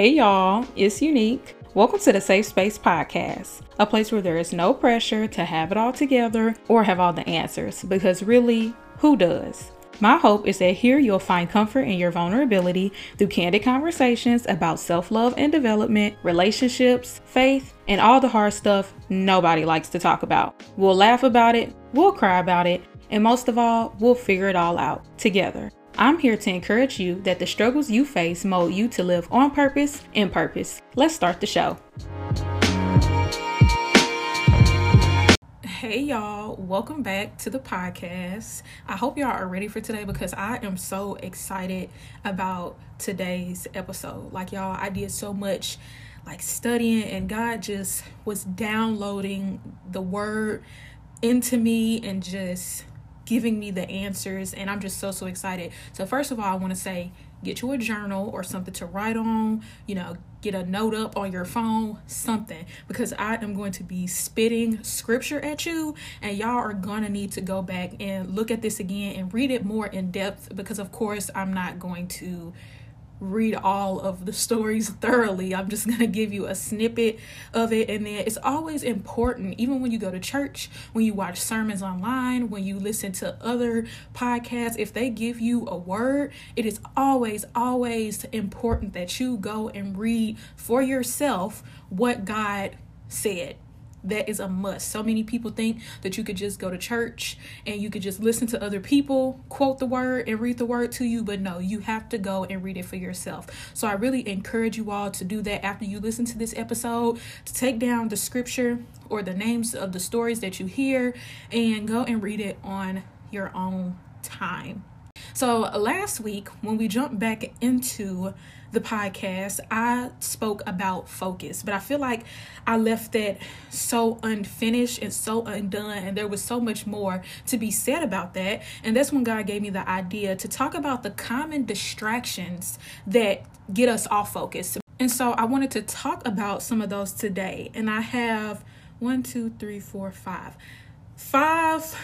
Hey y'all, it's Unique. Welcome to the Safe Space Podcast, a place where there is no pressure to have it all together or have all the answers, because really, who does? My hope is that here you'll find comfort in your vulnerability through candid conversations about self love and development, relationships, faith, and all the hard stuff nobody likes to talk about. We'll laugh about it, we'll cry about it, and most of all, we'll figure it all out together. I'm here to encourage you that the struggles you face mold you to live on purpose in purpose. Let's start the show. Hey y'all, welcome back to the podcast. I hope y'all are ready for today because I am so excited about today's episode. Like y'all, I did so much like studying and God just was downloading the word into me and just giving me the answers and I'm just so so excited. So first of all, I want to say get you a journal or something to write on, you know, get a note up on your phone, something because I am going to be spitting scripture at you and y'all are going to need to go back and look at this again and read it more in depth because of course I'm not going to read all of the stories thoroughly. I'm just going to give you a snippet of it. And then it's always important, even when you go to church, when you watch sermons online, when you listen to other podcasts, if they give you a word, it is always, always important that you go and read for yourself what God said that is a must. So many people think that you could just go to church and you could just listen to other people quote the word and read the word to you, but no, you have to go and read it for yourself. So I really encourage you all to do that after you listen to this episode, to take down the scripture or the names of the stories that you hear and go and read it on your own time. So last week, when we jumped back into the podcast, I spoke about focus, but I feel like I left that so unfinished and so undone, and there was so much more to be said about that. And that's when God gave me the idea to talk about the common distractions that get us off focus. And so I wanted to talk about some of those today. And I have one, two, three, four, five. Five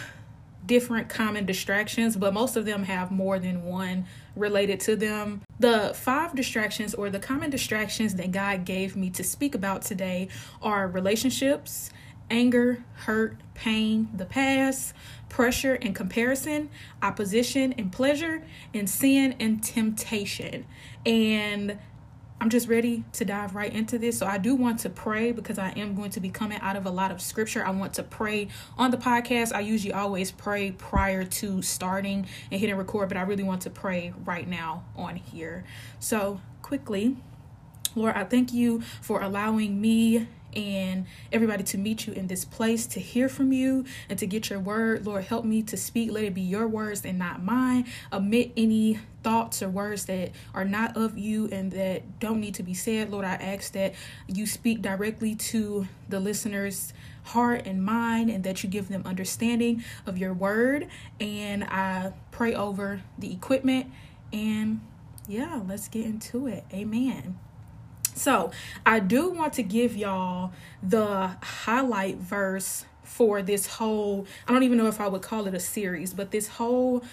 different common distractions, but most of them have more than one related to them. The five distractions or the common distractions that God gave me to speak about today are relationships, anger, hurt, pain, the past, pressure and comparison, opposition and pleasure, and sin and temptation. And I'm just ready to dive right into this. So I do want to pray because I am going to be coming out of a lot of scripture. I want to pray on the podcast. I usually always pray prior to starting and hitting record, but I really want to pray right now on here. So quickly, Lord, I thank you for allowing me and everybody to meet you in this place, to hear from you, and to get your word. Lord, help me to speak. Let it be your words and not mine. Omit any thoughts or words that are not of you and that don't need to be said. Lord, I ask that you speak directly to the listeners' heart and mind and that you give them understanding of your word. And I pray over the equipment. And yeah, let's get into it. Amen. So, I do want to give y'all the highlight verse for this whole, I don't even know if I would call it a series, but this whole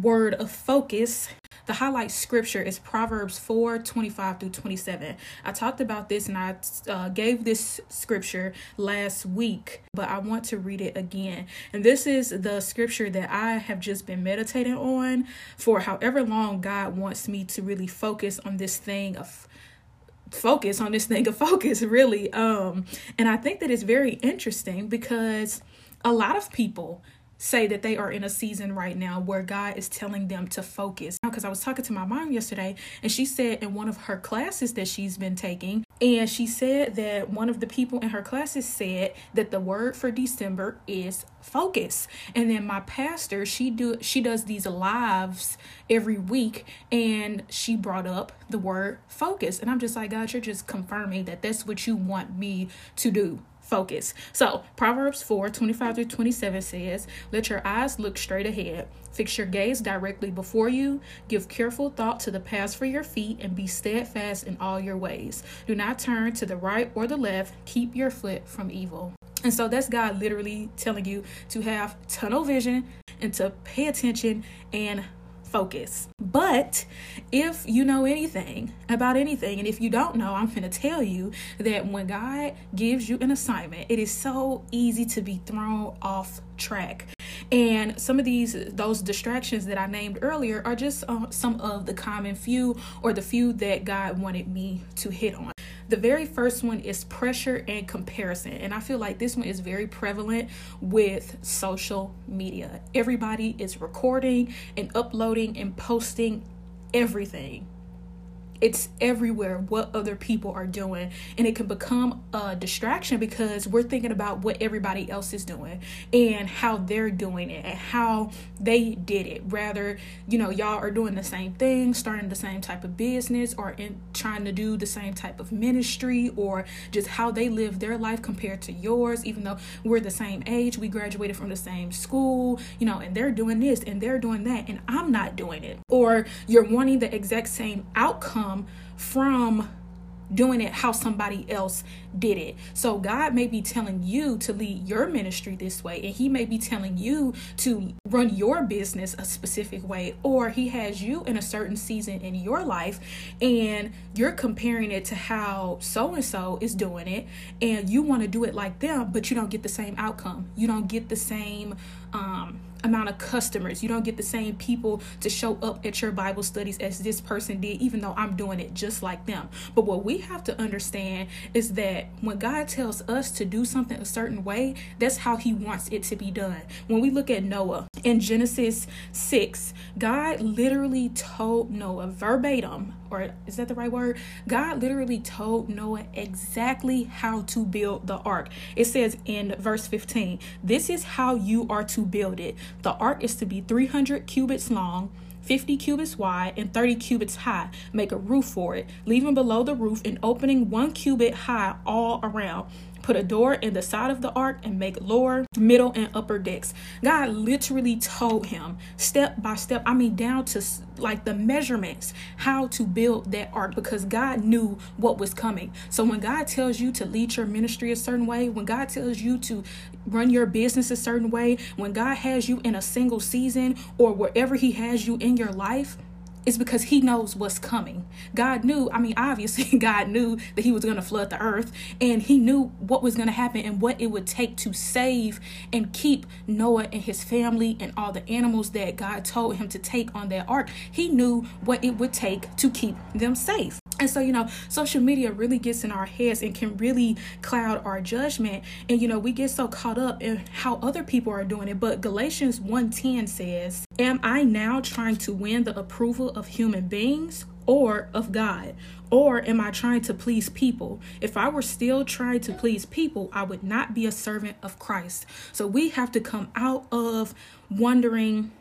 word of focus the highlight scripture is Proverbs 4 25 through 27. I talked about this and I uh, gave this scripture last week, but I want to read it again. And this is the scripture that I have just been meditating on for however long God wants me to really focus on this thing of focus on this thing of focus really. Um and i think that it's very interesting because a lot of people say that they are in a season right now where God is telling them to focus. Because I was talking to my mom yesterday, and she said in one of her classes that she's been taking, and she said that one of the people in her classes said that the word for December is focus. And then my pastor, she do she does these lives every week, and she brought up the word focus, and I'm just like, God, you're just confirming that that's what you want me to do focus. So, Proverbs 4 25 through 27 says, Let your eyes look straight ahead. Fix your gaze directly before you. Give careful thought to the paths for your feet and be steadfast in all your ways. Do not turn to the right or the left. Keep your foot from evil. And so that's God literally telling you to have tunnel vision and to pay attention and focus. But if you know anything about anything, and if you don't know, I'm going to tell you that when God gives you an assignment, it is so easy to be thrown off track. And some of these, those distractions that I named earlier, are just uh, some of the common few or the few that God wanted me to hit on. The very first one is pressure and comparison. And I feel like this one is very prevalent with social media. Everybody is recording and uploading and posting everything it's everywhere what other people are doing. And it can become a distraction because we're thinking about what everybody else is doing and how they're doing it and how they did it. Rather you know y'all are doing the same thing starting the same type of business or in trying to do the same type of ministry or just how they live their life compared to yours. Even though we're the same age we graduated from the same school you know and they're doing this and they're doing that and I'm not doing it. Or you're wanting the exact same outcome come from doing it how somebody else did it. So God may be telling you to lead your ministry this way, and He may be telling you to run your business a specific way, or He has you in a certain season in your life, and you're comparing it to how so and so is doing it, and you want to do it like them, but you don't get the same outcome. You don't get the same um amount of customers. You don't get the same people to show up at your Bible studies as this person did, even though I'm doing it just like them. But what we have to understand is that when God tells us to do something a certain way, that's how He wants it to be done. When we look at Noah in Genesis 6, God literally told Noah verbatim, or is that the right word? God literally told Noah exactly how to build the ark. It says in verse 15, This is how you are to build it. The ark is to be 300 cubits long. 50 cubits wide and 30 cubits high. Make a roof for it, leaving below the roof an opening one cubit high all around. Put a door in the side of the ark and make lower, middle, and upper decks. God literally told him step by step, I mean, down to like the measurements, how to build that ark because God knew what was coming. So when God tells you to lead your ministry a certain way, when God tells you to run your business a certain way, when God has you in a single season or wherever He has you in your life, it's because he knows what's coming. God knew, I mean, obviously, God knew that he was going to flood the earth, and he knew what was going to happen and what it would take to save and keep Noah and his family and all the animals that God told him to take on that ark. He knew what it would take to keep them safe. And so, you know, social media really gets in our heads and can really cloud our judgment. And, you know, we get so caught up in how other people are doing it. But Galatians 1:10 says, Am I now trying to win the approval of human beings or of God? Or am I trying to please people? If I were still trying to please people, I would not be a servant of Christ. So we have to come out of wondering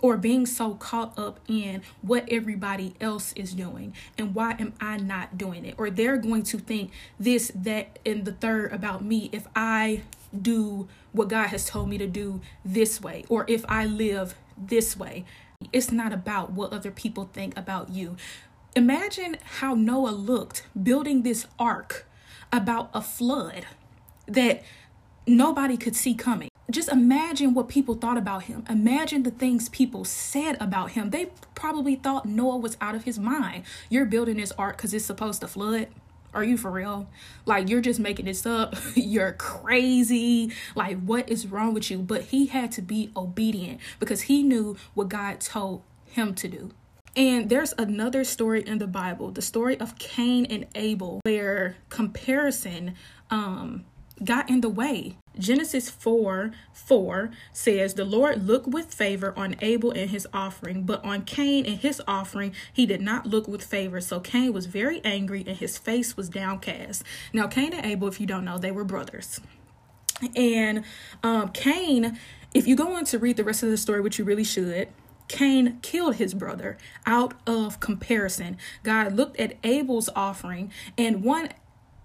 or being so caught up in what everybody else is doing and why am I not doing it? Or they're going to think this, that, and the third about me if I do what God has told me to do this way or if I live this way. It's not about what other people think about you. Imagine how Noah looked building this ark about a flood that nobody could see coming just imagine what people thought about him. Imagine the things people said about him. They probably thought Noah was out of his mind. You're building this ark because it's supposed to flood. Are you for real? Like, you're just making this up. you're crazy. Like, what is wrong with you? But he had to be obedient because he knew what God told him to do. And there's another story in the Bible, the story of Cain and Abel, where comparison um, got in the way. Genesis 4 4 says, The Lord looked with favor on Abel and his offering, but on Cain and his offering he did not look with favor. So Cain was very angry and his face was downcast. Now, Cain and Abel, if you don't know, they were brothers. And um, Cain, if you go on to read the rest of the story, which you really should, Cain killed his brother out of comparison. God looked at Abel's offering, and one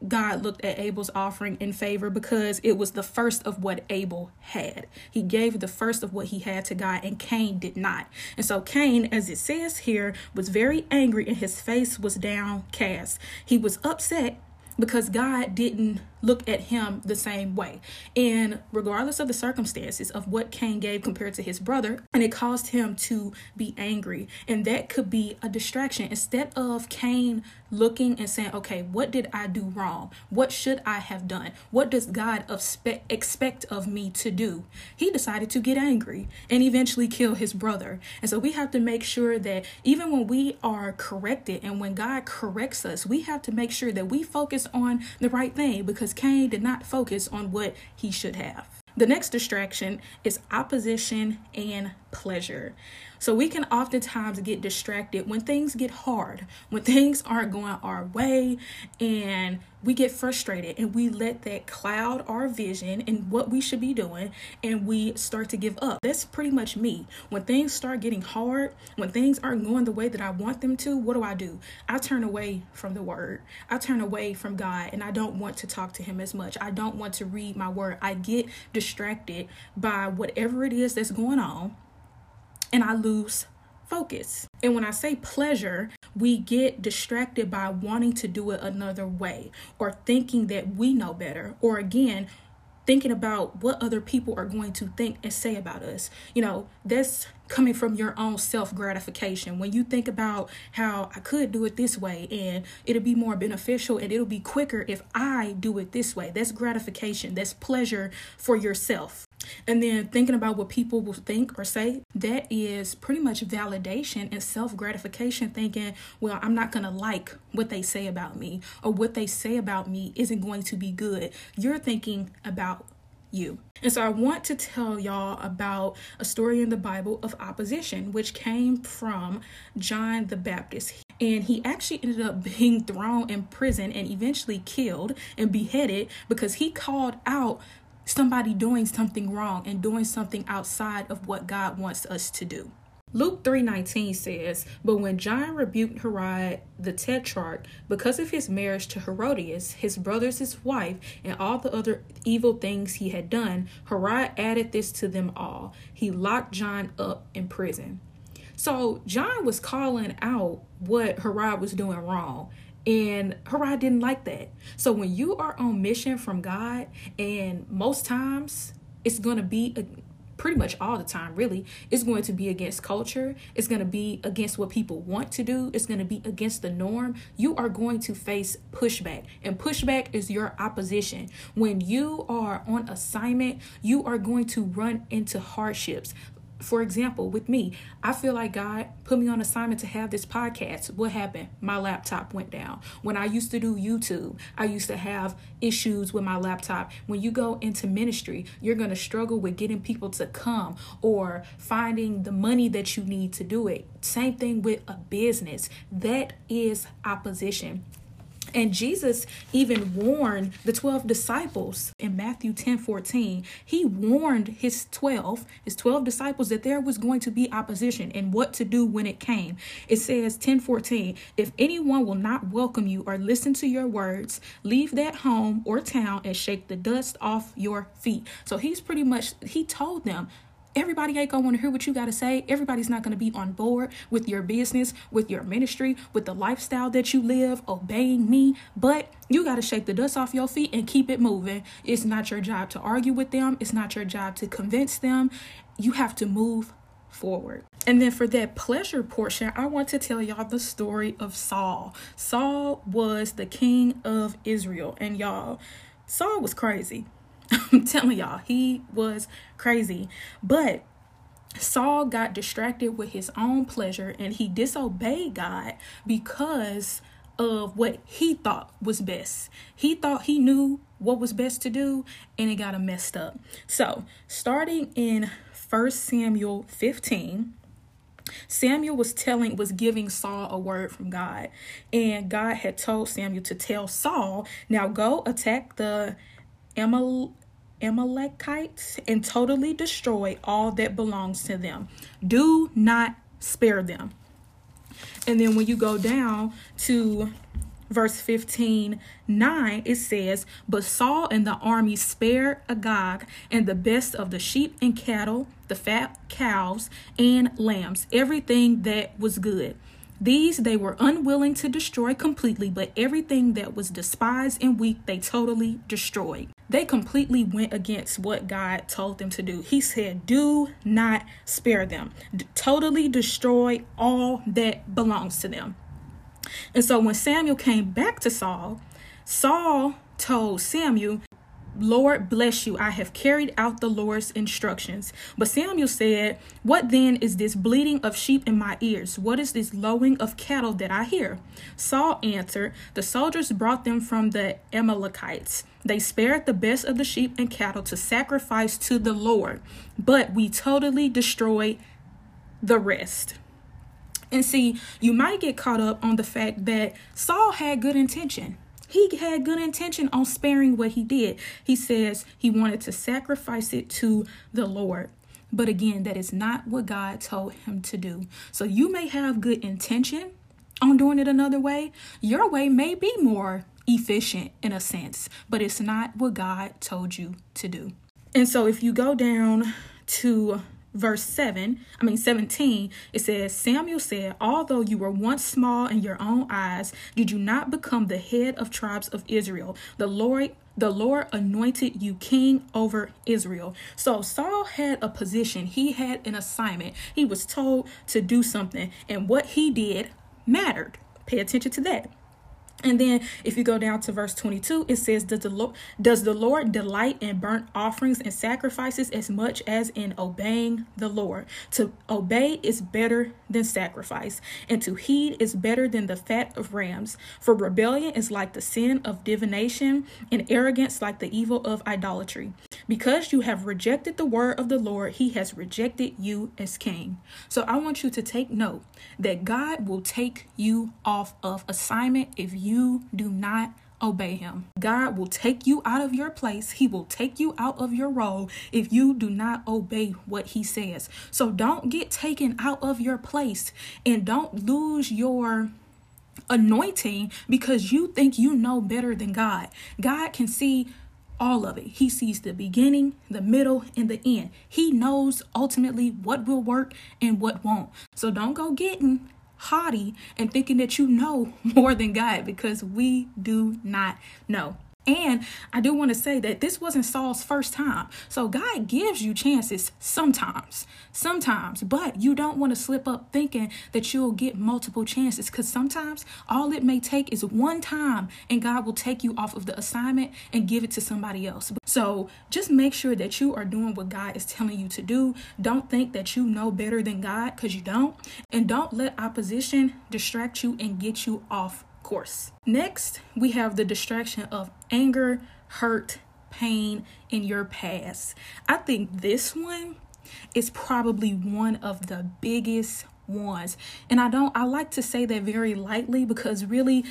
God looked at Abel's offering in favor because it was the first of what Abel had. He gave the first of what he had to God, and Cain did not. And so Cain, as it says here, was very angry and his face was downcast. He was upset because God didn't look at him the same way. And regardless of the circumstances of what Cain gave compared to his brother, and it caused him to be angry. And that could be a distraction. Instead of Cain looking and saying, okay, what did I do wrong? What should I have done? What does God expect of me to do? He decided to get angry and eventually kill his brother. And so we have to make sure that even when we are corrected and when God corrects us, we have to make sure that we focus on the right thing because Cain did not focus on what he should have. The next distraction is opposition and pleasure. So we can oftentimes get distracted when things get hard, when things aren't going our way, and we get frustrated and we let that cloud our vision and what we should be doing, and we start to give up. That's pretty much me. When things start getting hard, when things aren't going the way that I want them to, what do I do? I turn away from the word. I turn away from God, and I don't want to talk to Him as much. I don't want to read my word. I get distracted by whatever it is that's going on and I lose focus. And when I say pleasure, we get distracted by wanting to do it another way or thinking that we know better, or again, thinking about what other people are going to think and say about us. You know, that's coming from your own self gratification. When you think about how I could do it this way and it'll be more beneficial and it'll be quicker if I do it this way, that's gratification, that's pleasure for yourself. And then thinking about what people will think or say, that is pretty much validation and self gratification, thinking, well, I'm not going to like what they say about me, or what they say about me isn't going to be good. You're thinking about you. And so I want to tell y'all about a story in the Bible of opposition, which came from John the Baptist. And he actually ended up being thrown in prison and eventually killed and beheaded because he called out somebody doing something wrong and doing something outside of what God wants us to do. Luke 3:19 says, "But when John rebuked Herod the tetrarch because of his marriage to Herodias, his brother's wife, and all the other evil things he had done, Herod added this to them all. He locked John up in prison." So John was calling out what Herod was doing wrong. And Herod didn't like that. So when you are on mission from God, and most times it's going to be a, pretty much all the time, really, it's going to be against culture. It's going to be against what people want to do. It's going to be against the norm. You are going to face pushback, and pushback is your opposition. When you are on assignment, you are going to run into hardships for example, with me, I feel like God put me on assignment to have this podcast. What happened? My laptop went down. When I used to do YouTube, I used to have issues with my laptop. When you go into ministry, you're going to struggle with getting people to come or finding the money that you need to do it. Same thing with a business. That is opposition. And Jesus even warned the 12 disciples in Matthew 10 14. He warned his 12, his 12 disciples, that there was going to be opposition and what to do when it came. It says 10 14, if anyone will not welcome you or listen to your words, leave that home or town and shake the dust off your feet. So he's pretty much, he told them, Everybody ain't gonna want to hear what you got to say. Everybody's not gonna be on board with your business, with your ministry, with the lifestyle that you live, obeying me. But you got to shake the dust off your feet and keep it moving. It's not your job to argue with them, it's not your job to convince them. You have to move forward. And then for that pleasure portion, I want to tell y'all the story of Saul. Saul was the king of Israel, and y'all, Saul was crazy. I'm telling y'all, he was crazy. But Saul got distracted with his own pleasure and he disobeyed God because of what he thought was best. He thought he knew what was best to do and it got him messed up. So, starting in 1 Samuel 15, Samuel was telling, was giving Saul a word from God, and God had told Samuel to tell Saul, Now go attack the Amal- Amalekites and totally destroy all that belongs to them. Do not spare them. And then when you go down to verse 15 9 it says but saul and the army spared agag and the best of the sheep and cattle the fat cows and lambs everything that was good These they were unwilling to destroy completely, but everything that was despised and weak they totally destroyed. They completely went against what God told them to do. He said, Do not spare them, D- totally destroy all that belongs to them. And so when Samuel came back to Saul, Saul told Samuel, Lord bless you. I have carried out the Lord's instructions. But Samuel said, What then is this bleating of sheep in my ears? What is this lowing of cattle that I hear? Saul answered, The soldiers brought them from the Amalekites. They spared the best of the sheep and cattle to sacrifice to the Lord, but we totally destroyed the rest. And see, you might get caught up on the fact that Saul had good intention he had good intention on sparing what he did. He says he wanted to sacrifice it to the Lord. But again, that is not what God told him to do. So you may have good intention on doing it another way. Your way may be more efficient in a sense, but it's not what God told you to do. And so if you go down to verse 7, I mean 17, it says, Samuel said, Although you were once small in your own eyes, did you not become the head of tribes of Israel? The Lord the Lord anointed you king over Israel. So Saul had a position, he had an assignment. He was told to do something, and what he did mattered. Pay attention to that. And then if you go down to verse 22, it says, does the, Lord, does the Lord delight in burnt offerings and sacrifices as much as in obeying the Lord? To obey is better than sacrifice, and to heed is better than the fat of rams. For rebellion is like the sin of divination, and arrogance like the evil of idolatry. Because you have rejected the word of the Lord, he has rejected you as king. So I want you to take note that God will take you off of assignment if you you do not obey him. God will take you out of your place. He will take you out of your role if you do not obey what he says. So don't get taken out of your place and don't lose your anointing because you think you know better than God. God can see all of it. He sees the beginning, the middle, and the end. He knows ultimately what will work and what won't. So don't go getting haughty and thinking that you know more than God because we do not know. And I do want to say that this wasn't Saul's first time. So God gives you chances sometimes, sometimes, but you don't want to slip up thinking that you'll get multiple chances because sometimes all it may take is one time and God will take you off of the assignment and give it to somebody else. So just make sure that you are doing what God is telling you to do. Don't think that you know better than God because you don't. And don't let opposition distract you and get you off course. Next, we have the distraction of anger, hurt, pain in your past. I think this one is probably one of the biggest ones. And I don't I like to say that very lightly because really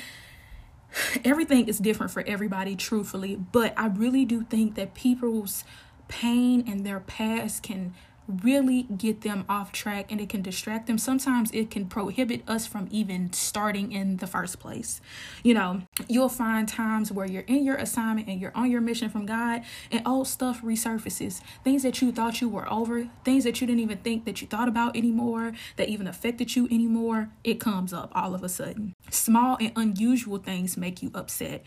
everything is different for everybody truthfully, but I really do think that people's pain and their past can really get them off track and it can distract them. Sometimes it can prohibit us from even starting in the first place. You know, you'll find times where you're in your assignment and you're on your mission from God and old stuff resurfaces. Things that you thought you were over, things that you didn't even think that you thought about anymore, that even affected you anymore, it comes up all of a sudden. Small and unusual things make you upset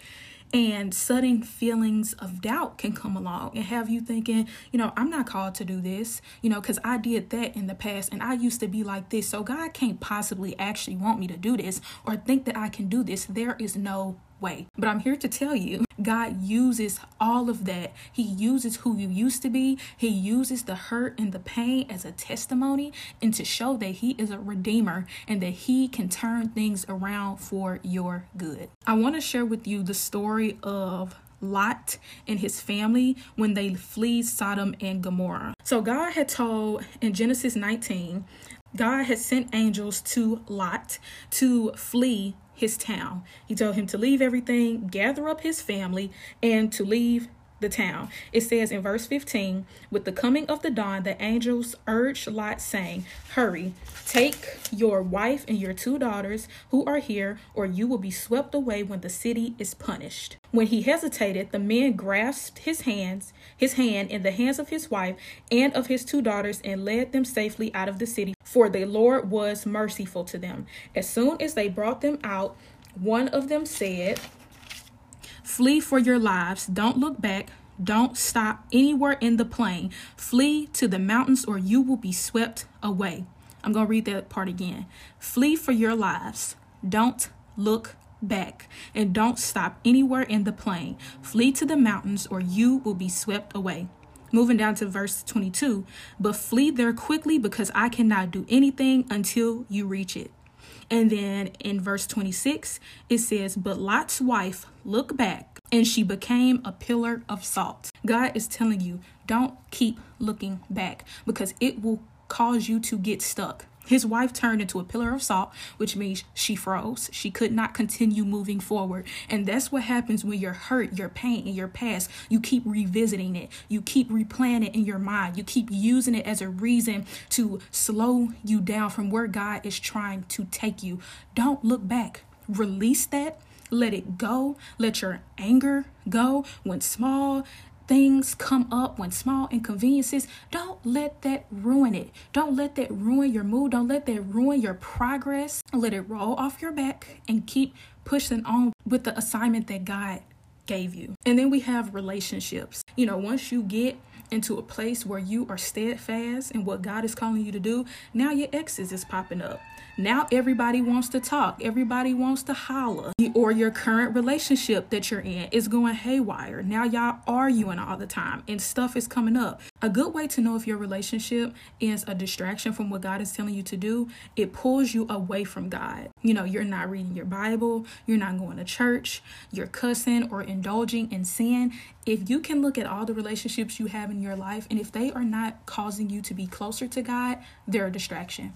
and sudden feelings of doubt can come along and have you thinking, you know, I'm not called to do this, you know, because I did that in the past and I used to be like this. So God can't possibly actually want me to do this or think that I can do this. There is no way. But I'm here to tell you, God uses all of that. He uses who you used to be. He uses the hurt and the pain as a testimony and to show that He is a redeemer and that He can turn things around for your good. I want to share with you the story of Lot and his family when they flee Sodom and Gomorrah. So God had told in Genesis 19 God had sent angels to Lot to flee his town. He told him to leave everything, gather up his family, and to leave the town. It says in verse 15, with the coming of the dawn, the angels urged Lot, saying, Hurry, take your wife and your two daughters who are here, or you will be swept away when the city is punished. When he hesitated, the men grasped his hands, his hand in the hands of his wife and of his two daughters, and led them safely out of the city for the Lord was merciful to them. As soon as they brought them out, one of them said, Flee for your lives, don't look back. Don't stop anywhere in the plain. Flee to the mountains, or you will be swept away. I'm going to read that part again. Flee for your lives. Don't look back and don't stop anywhere in the plain. Flee to the mountains, or you will be swept away. Moving down to verse 22, but flee there quickly because I cannot do anything until you reach it. And then in verse 26, it says, But Lot's wife looked back and she became a pillar of salt. God is telling you, don't keep looking back because it will cause you to get stuck. His wife turned into a pillar of salt, which means she froze. She could not continue moving forward. And that's what happens when you're hurt, your pain, and your past. You keep revisiting it. You keep replaying it in your mind. You keep using it as a reason to slow you down from where God is trying to take you. Don't look back. Release that. Let it go. Let your anger go when small things come up, when small inconveniences, don't let that ruin it. Don't let that ruin your mood. Don't let that ruin your progress. Let it roll off your back and keep pushing on with the assignment that God gave you. And then we have relationships. You know, once you get into a place where you are steadfast in what God is calling you to do, now your exes is popping up. Now everybody wants to talk, everybody wants to holler, or your current relationship that you're in is going haywire. Now y'all arguing all the time and stuff is coming up. A good way to know if your relationship is a distraction from what God is telling you to do, it pulls you away from God. You know, you're not reading your Bible, you're not going to church, you're cussing or indulging in sin. If you can look at all the relationships you have in your life and if they are not causing you to be closer to God, they're a distraction.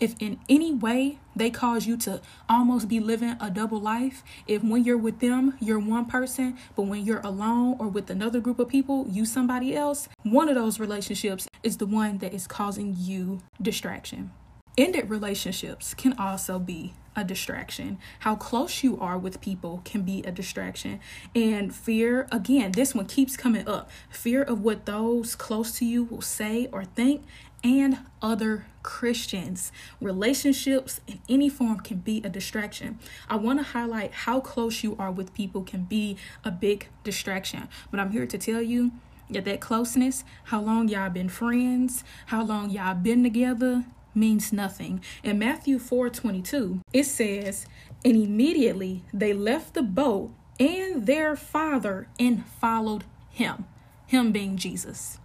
If in any way they cause you to almost be living a double life, if when you're with them, you're one person, but when you're alone or with another group of people, you somebody else, one of those relationships is the one that is causing you distraction. Ended relationships can also be a distraction. How close you are with people can be a distraction. And fear, again, this one keeps coming up. Fear of what those close to you will say or think and other Christians. Relationships in any form can be a distraction. I want to highlight how close you are with people can be a big distraction. But I'm here to tell you that that closeness, how long y'all been friends, how long y'all been together means nothing. In Matthew 4:22, it says, "And immediately they left the boat and their father and followed him." Him being Jesus.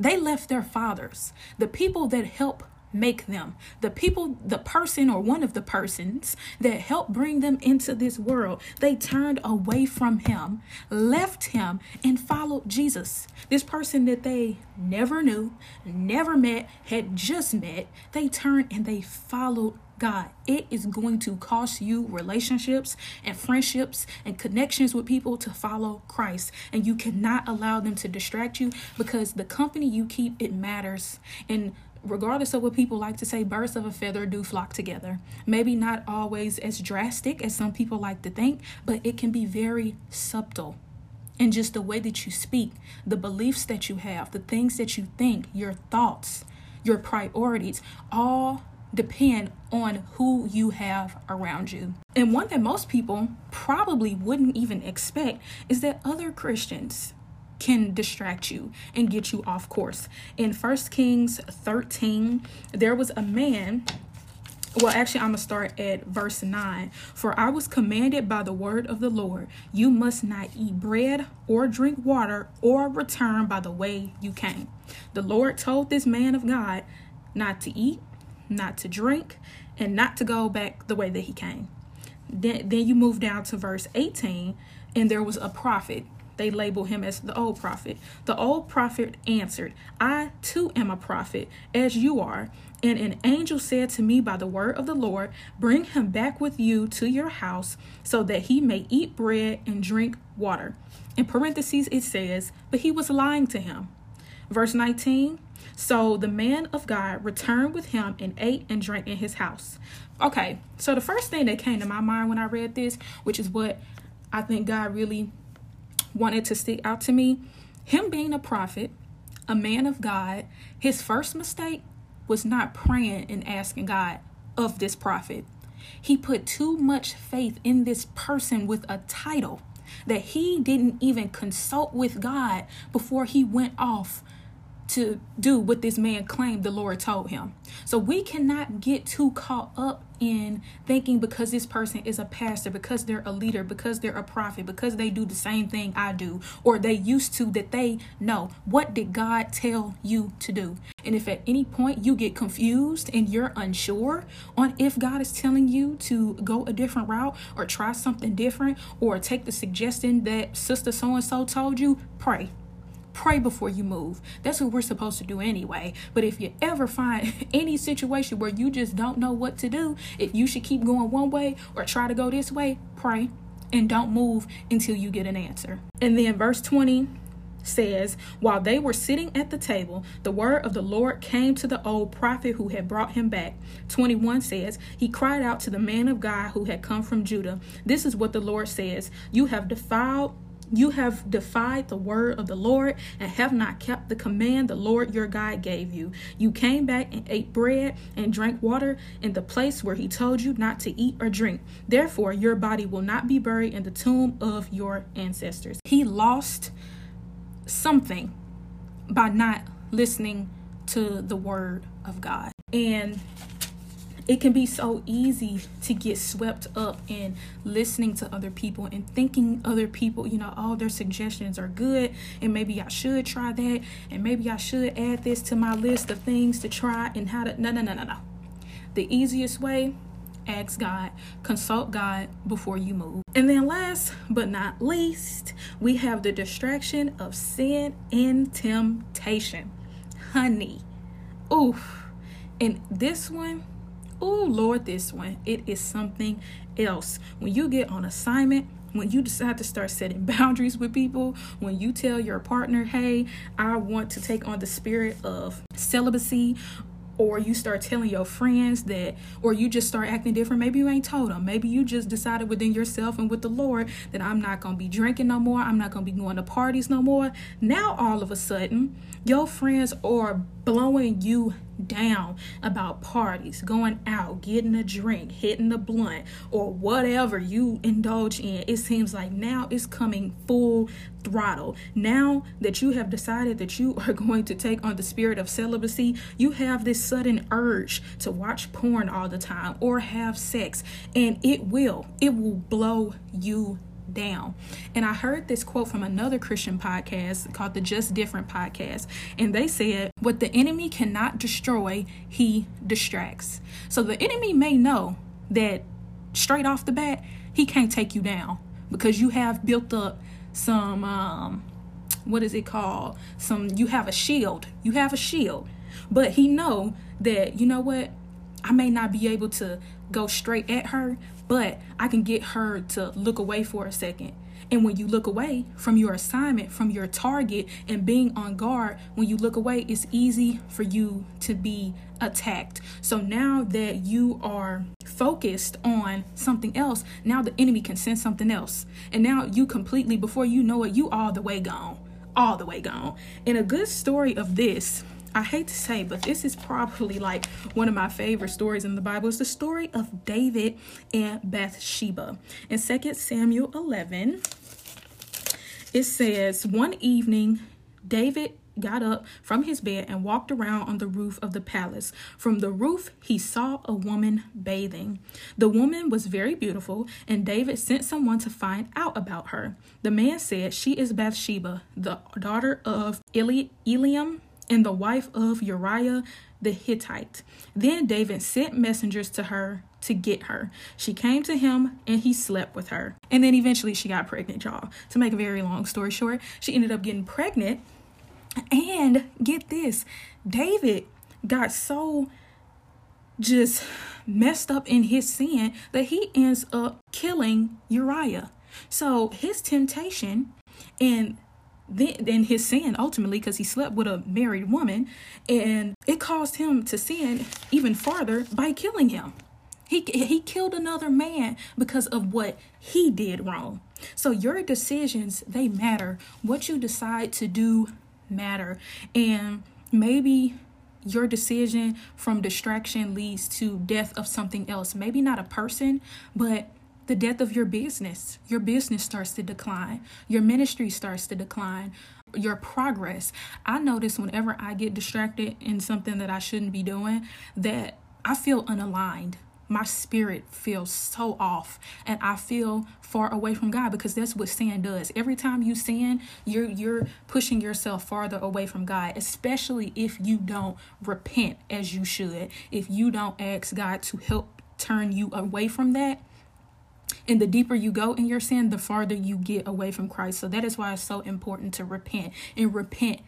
They left their fathers, the people that help make them, the people, the person or one of the persons that helped bring them into this world. They turned away from him, left him, and followed Jesus. This person that they never knew, never met, had just met, they turned and they followed God, it is going to cost you relationships and friendships and connections with people to follow Christ. And you cannot allow them to distract you because the company you keep, it matters. And regardless of what people like to say, birds of a feather do flock together. Maybe not always as drastic as some people like to think, but it can be very subtle. And just the way that you speak, the beliefs that you have, the things that you think, your thoughts, your priorities, all depend on who you have around you. And one that most people probably wouldn't even expect is that other Christians can distract you and get you off course. In First Kings 13, there was a man well, actually, I'm going to start at verse 9. For I was commanded by the word of the Lord, you must not eat bread or drink water or return by the way you came. The Lord told this man of God not to eat not to drink, and not to go back the way that he came. Then, then you move down to verse 18, and there was a prophet. They label him as the old prophet. The old prophet answered, I too am a prophet, as you are. And an angel said to me by the word of the Lord, Bring him back with you to your house, so that he may eat bread and drink water. In parentheses, it says, But he was lying to him. Verse 19 so the man of God returned with him and ate and drank in his house. Okay, so the first thing that came to my mind when I read this, which is what I think God really wanted to stick out to me, him being a prophet, a man of God, his first mistake was not praying and asking God of this prophet. He put too much faith in this person with a title that he didn't even consult with God before he went off to do what this man claimed the Lord told him. So we cannot get too caught up in thinking because this person is a pastor, because they're a leader, because they're a prophet, because they do the same thing I do, or they used to, that they know. What did God tell you to do? And if at any point you get confused and you're unsure on if God is telling you to go a different route or try something different or take the suggestion that sister so and so told you, pray pray before you move. That's what we're supposed to do anyway. But if you ever find any situation where you just don't know what to do, if you should keep going one way or try to go this way, pray and don't move until you get an answer. And then verse 20 says, While they were sitting at the table, the word of the Lord came to the old prophet who had brought him back. 21 says, He cried out to the man of God who had come from Judah. This is what the Lord says You have defiled you have defied the word of the Lord and have not kept the command the Lord your God gave you. You came back and ate bread and drank water in the place where he told you not to eat or drink. Therefore, your body will not be buried in the tomb of your ancestors. He lost something by not listening to the word of God. And it can be so easy to get swept up in listening to other people and thinking other people, you know, all their suggestions are good and maybe I should try that and maybe I should add this to my list of things to try and how to no no no no no. The easiest way ask God, consult God before you move. And then, last but not least, we have the distraction of sin and temptation. Honey, oof. And this one, oh Lord, this one, it is something else. When you get on assignment, when you decide to start setting boundaries with people, when you tell your partner, hey, I want to take on the spirit of celibacy or you start telling your friends that, or you just start acting different. Maybe you ain't told them. Maybe you just decided within yourself and with the Lord that I'm not going to be drinking no more. I'm not going to be going to parties no more. Now, all of a sudden, your friends are blowing you down about parties, going out, getting a drink, hitting a blunt, or whatever you indulge in. It seems like now it's coming full throttle. Now that you have decided that you are going to take on the spirit of celibacy, you have this sudden urge to watch porn all the time or have sex, and it will, it will blow you down. And I heard this quote from another Christian podcast called the Just Different podcast. And they said, What the enemy cannot destroy, he distracts. So the enemy may know that straight off the bat, he can't take you down because you have built up some, um, what is it called? Some, you have a shield. You have a shield. But he know that, you know what? I may not be able to go straight at her, but I can get her to look away for a second. And when you look away from your assignment, from your target, and being on guard, when you look away, it's easy for you to be attacked. So now that you are focused on something else, now the enemy can send something else. And now you completely, before you know it, you all the way gone. All the way gone. And a good story of this I hate to say, but this is probably like one of my favorite stories in the Bible. It's the story of David and Bathsheba. In 2 Samuel 11, it says, One evening, David got up from his bed and walked around on the roof of the palace. From the roof, he saw a woman bathing. The woman was very beautiful, and David sent someone to find out about her. The man said, She is Bathsheba, the daughter of Eli- Eliam and the wife of Uriah the Hittite. Then David sent messengers to her to get her. She came to him and he slept with her. And then eventually she got pregnant, y'all. To make a very long story short, she ended up getting pregnant. And get this David got so just messed up in his sin that he ends up killing Uriah. So his temptation and then his sin ultimately because he slept with a married woman and it caused him to sin even farther by killing him. He he killed another man because of what he did wrong. So your decisions they matter. What you decide to do matter. And maybe your decision from distraction leads to death of something else. Maybe not a person, but the death of your business. Your business starts to decline. Your ministry starts to decline. Your progress. I notice whenever I get distracted in something that I shouldn't be doing, that I feel unaligned my spirit feels so off and I feel far away from God because that's what sin does. Every time you sin, you're you're pushing yourself farther away from God, especially if you don't repent as you should. If you don't ask God to help turn you away from that, and the deeper you go in your sin, the farther you get away from Christ. So that is why it's so important to repent and repent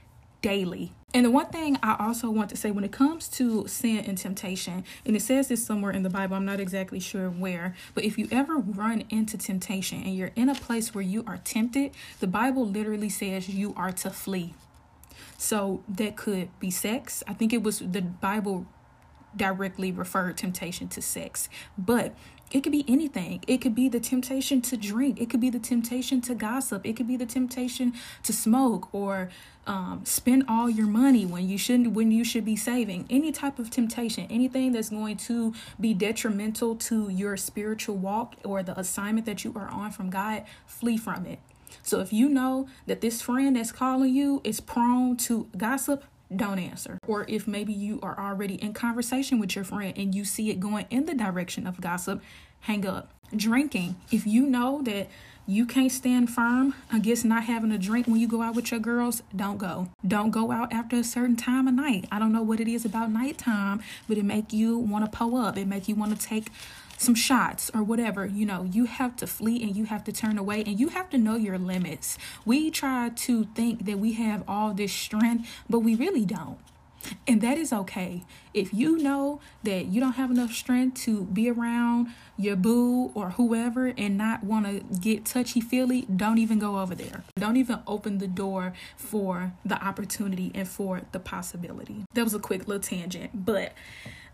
daily. And the one thing I also want to say when it comes to sin and temptation, and it says this somewhere in the Bible, I'm not exactly sure where, but if you ever run into temptation and you're in a place where you are tempted, the Bible literally says you are to flee. So that could be sex. I think it was the Bible directly referred temptation to sex, but it could be anything. It could be the temptation to drink. It could be the temptation to gossip. It could be the temptation to smoke or um, spend all your money when you shouldn't, when you should be saving. Any type of temptation, anything that's going to be detrimental to your spiritual walk or the assignment that you are on from God, flee from it. So if you know that this friend that's calling you is prone to gossip, don't answer. Or if maybe you are already in conversation with your friend and you see it going in the direction of gossip, hang up. Drinking. If you know that you can't stand firm against not having a drink when you go out with your girls, don't go. Don't go out after a certain time of night. I don't know what it is about nighttime, but it make you want to pull up. It make you want to take some shots or whatever, you know, you have to flee and you have to turn away and you have to know your limits. We try to think that we have all this strength, but we really don't. And that is okay. If you know that you don't have enough strength to be around your boo or whoever and not want to get touchy feely, don't even go over there. Don't even open the door for the opportunity and for the possibility. That was a quick little tangent, but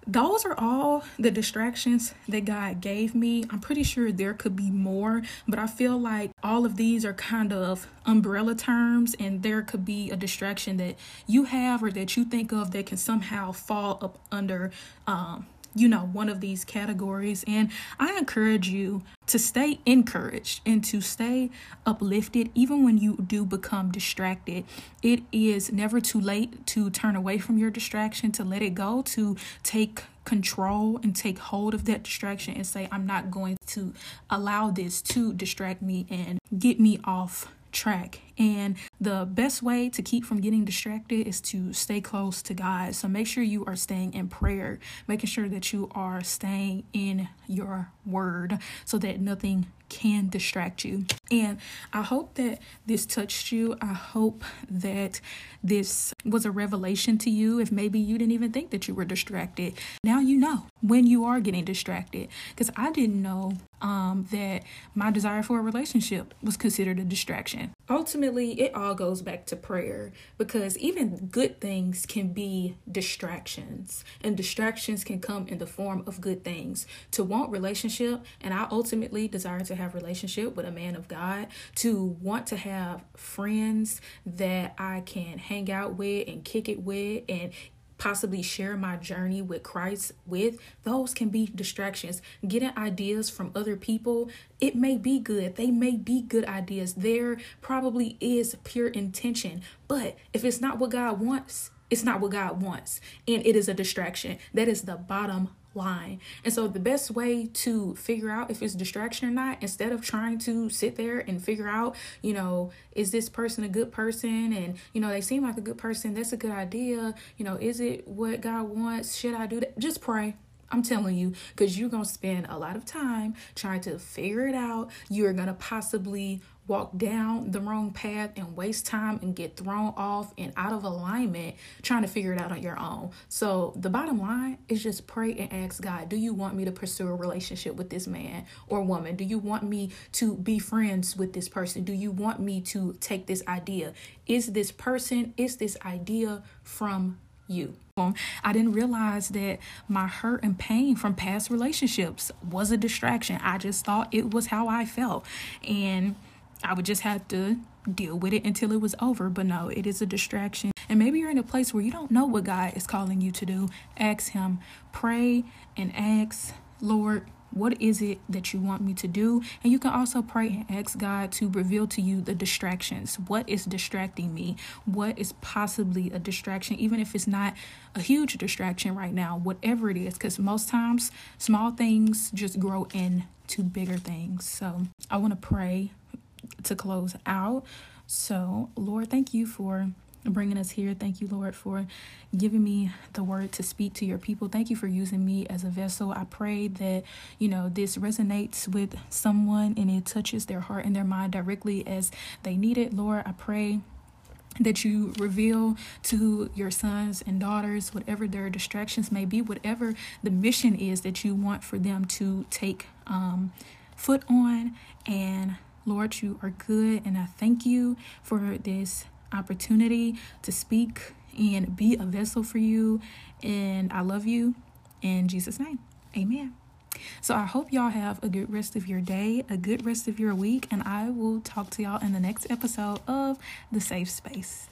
those are all the distractions that God gave me. I'm pretty sure there could be more, but I feel like all of these are kind of umbrella terms, and there could be a distraction that you have or that you think of that can somehow fall up under um, you know, one of these categories. And I encourage you to stay encouraged and to stay uplifted, even when you do become distracted. It is never too late to turn away from your distraction, to let it go, to take control and take hold of that distraction and say, I'm not going to allow this to distract me and get me off track. And the best way to keep from getting distracted is to stay close to God. So make sure you are staying in prayer, making sure that you are staying in your word so that nothing can distract you. And I hope that this touched you. I hope that this was a revelation to you. If maybe you didn't even think that you were distracted, now you know when you are getting distracted. Because I didn't know um, that my desire for a relationship was considered a distraction. Ultimately, it all goes back to prayer because even good things can be distractions, and distractions can come in the form of good things. To want relationship, and I ultimately desire to have relationship with a man of God, to want to have friends that I can hang out with and kick it with and possibly share my journey with Christ with, those can be distractions. Getting ideas from other people, it may be good. They may be good ideas. There probably is pure intention. But if it's not what God wants, it's not what God wants. And it is a distraction. That is the bottom And so the best way to figure out if it's distraction or not, instead of trying to sit there and figure out, you know, is this person a good person? And, you know, they seem like a good person. That's a good idea. You know, is it what God wants? Should I do that? Just pray. I'm telling you, because you're going to spend a lot of time trying to figure it out. You're going to possibly walk down the wrong path and waste time and get thrown off and out of alignment trying to figure it out on your own. So, the bottom line is just pray and ask God, do you want me to pursue a relationship with this man or woman? Do you want me to be friends with this person? Do you want me to take this idea? Is this person, is this idea from you? I didn't realize that my hurt and pain from past relationships was a distraction. I just thought it was how I felt. And I would just have to deal with it until it was over. But no, it is a distraction. And maybe you're in a place where you don't know what God is calling you to do. Ask Him, pray and ask, Lord, what is it that you want me to do? And you can also pray and ask God to reveal to you the distractions. What is distracting me? What is possibly a distraction, even if it's not a huge distraction right now, whatever it is, because most times small things just grow into bigger things. So I want to pray to close out. So, Lord, thank you for bringing us here. Thank you, Lord, for giving me the word to speak to your people. Thank you for using me as a vessel. I pray that, you know, this resonates with someone and it touches their heart and their mind directly as they need it. Lord, I pray that you reveal to your sons and daughters, whatever their distractions may be, whatever the mission is that you want for them to take um, foot on. And Lord, you are good. And I thank you for this opportunity to speak and be a vessel for you. And I love you in Jesus' name. Amen. So I hope y'all have a good rest of your day, a good rest of your week, and I will talk to y'all in the next episode of The Safe Space.